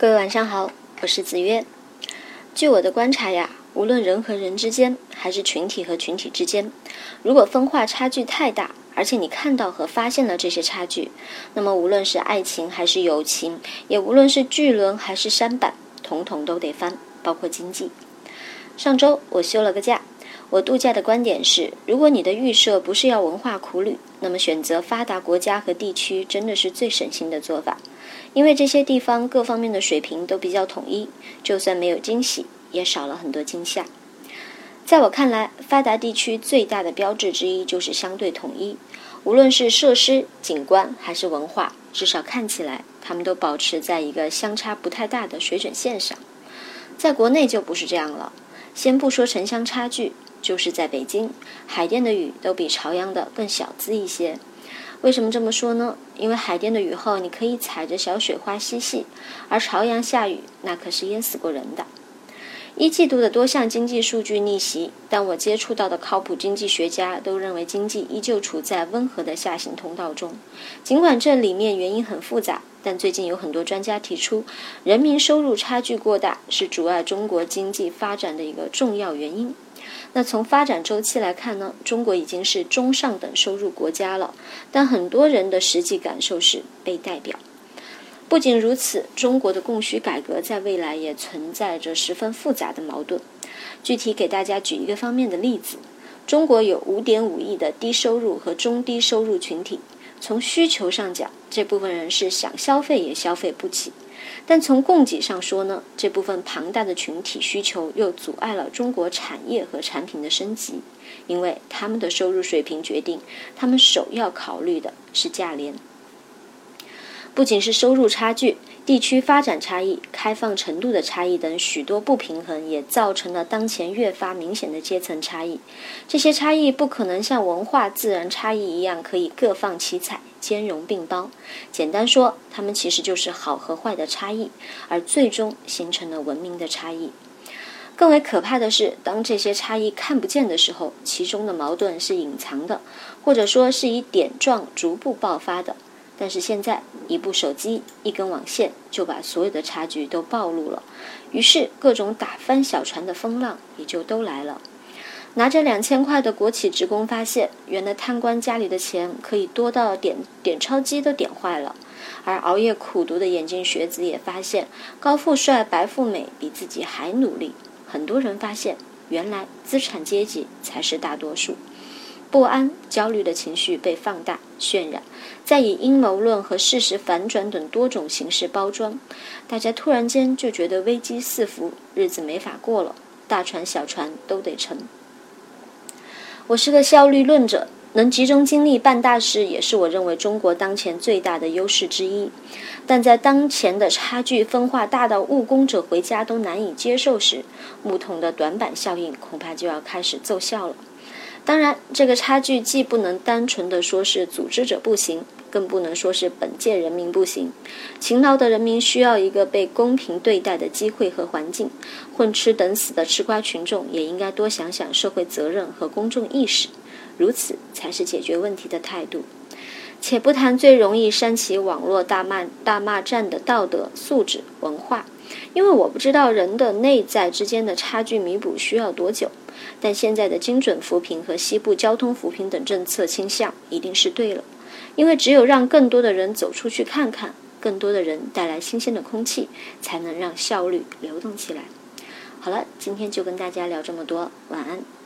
各位晚上好，我是子曰。据我的观察呀，无论人和人之间，还是群体和群体之间，如果分化差距太大，而且你看到和发现了这些差距，那么无论是爱情还是友情，也无论是巨轮还是山板，统统都得翻，包括经济。上周我休了个假，我度假的观点是：如果你的预设不是要文化苦旅，那么选择发达国家和地区真的是最省心的做法。因为这些地方各方面的水平都比较统一，就算没有惊喜，也少了很多惊吓。在我看来，发达地区最大的标志之一就是相对统一，无论是设施、景观还是文化，至少看起来，他们都保持在一个相差不太大的水准线上。在国内就不是这样了。先不说城乡差距，就是在北京，海淀的雨都比朝阳的更小资一些。为什么这么说呢？因为海淀的雨后，你可以踩着小雪花嬉戏，而朝阳下雨，那可是淹死过人的。一季度的多项经济数据逆袭，但我接触到的靠谱经济学家都认为经济依旧处在温和的下行通道中。尽管这里面原因很复杂，但最近有很多专家提出，人民收入差距过大是阻碍中国经济发展的一个重要原因。那从发展周期来看呢，中国已经是中上等收入国家了，但很多人的实际感受是被代表。不仅如此，中国的供需改革在未来也存在着十分复杂的矛盾。具体给大家举一个方面的例子：中国有5.5亿的低收入和中低收入群体，从需求上讲，这部分人是想消费也消费不起。但从供给上说呢，这部分庞大的群体需求又阻碍了中国产业和产品的升级，因为他们的收入水平决定他们首要考虑的是价廉。不仅是收入差距、地区发展差异、开放程度的差异等许多不平衡，也造成了当前越发明显的阶层差异。这些差异不可能像文化自然差异一样可以各放其彩。兼容并包，简单说，它们其实就是好和坏的差异，而最终形成了文明的差异。更为可怕的是，当这些差异看不见的时候，其中的矛盾是隐藏的，或者说是以点状逐步爆发的。但是现在，一部手机、一根网线就把所有的差距都暴露了，于是各种打翻小船的风浪也就都来了。拿着两千块的国企职工发现，原来贪官家里的钱可以多到点点钞机都点坏了；而熬夜苦读的眼镜学子也发现，高富帅、白富美比自己还努力。很多人发现，原来资产阶级才是大多数。不安、焦虑的情绪被放大、渲染，再以阴谋论和事实反转等多种形式包装，大家突然间就觉得危机四伏，日子没法过了，大船小船都得沉。我是个效率论者，能集中精力办大事，也是我认为中国当前最大的优势之一。但在当前的差距分化大到务工者回家都难以接受时，木桶的短板效应恐怕就要开始奏效了。当然，这个差距既不能单纯的说是组织者不行。更不能说是本届人民不行，勤劳的人民需要一个被公平对待的机会和环境。混吃等死的吃瓜群众也应该多想想社会责任和公众意识，如此才是解决问题的态度。且不谈最容易煽起网络大骂大骂战的道德素质文化，因为我不知道人的内在之间的差距弥补需要多久。但现在的精准扶贫和西部交通扶贫等政策倾向一定是对了。因为只有让更多的人走出去看看，更多的人带来新鲜的空气，才能让效率流动起来。好了，今天就跟大家聊这么多，晚安。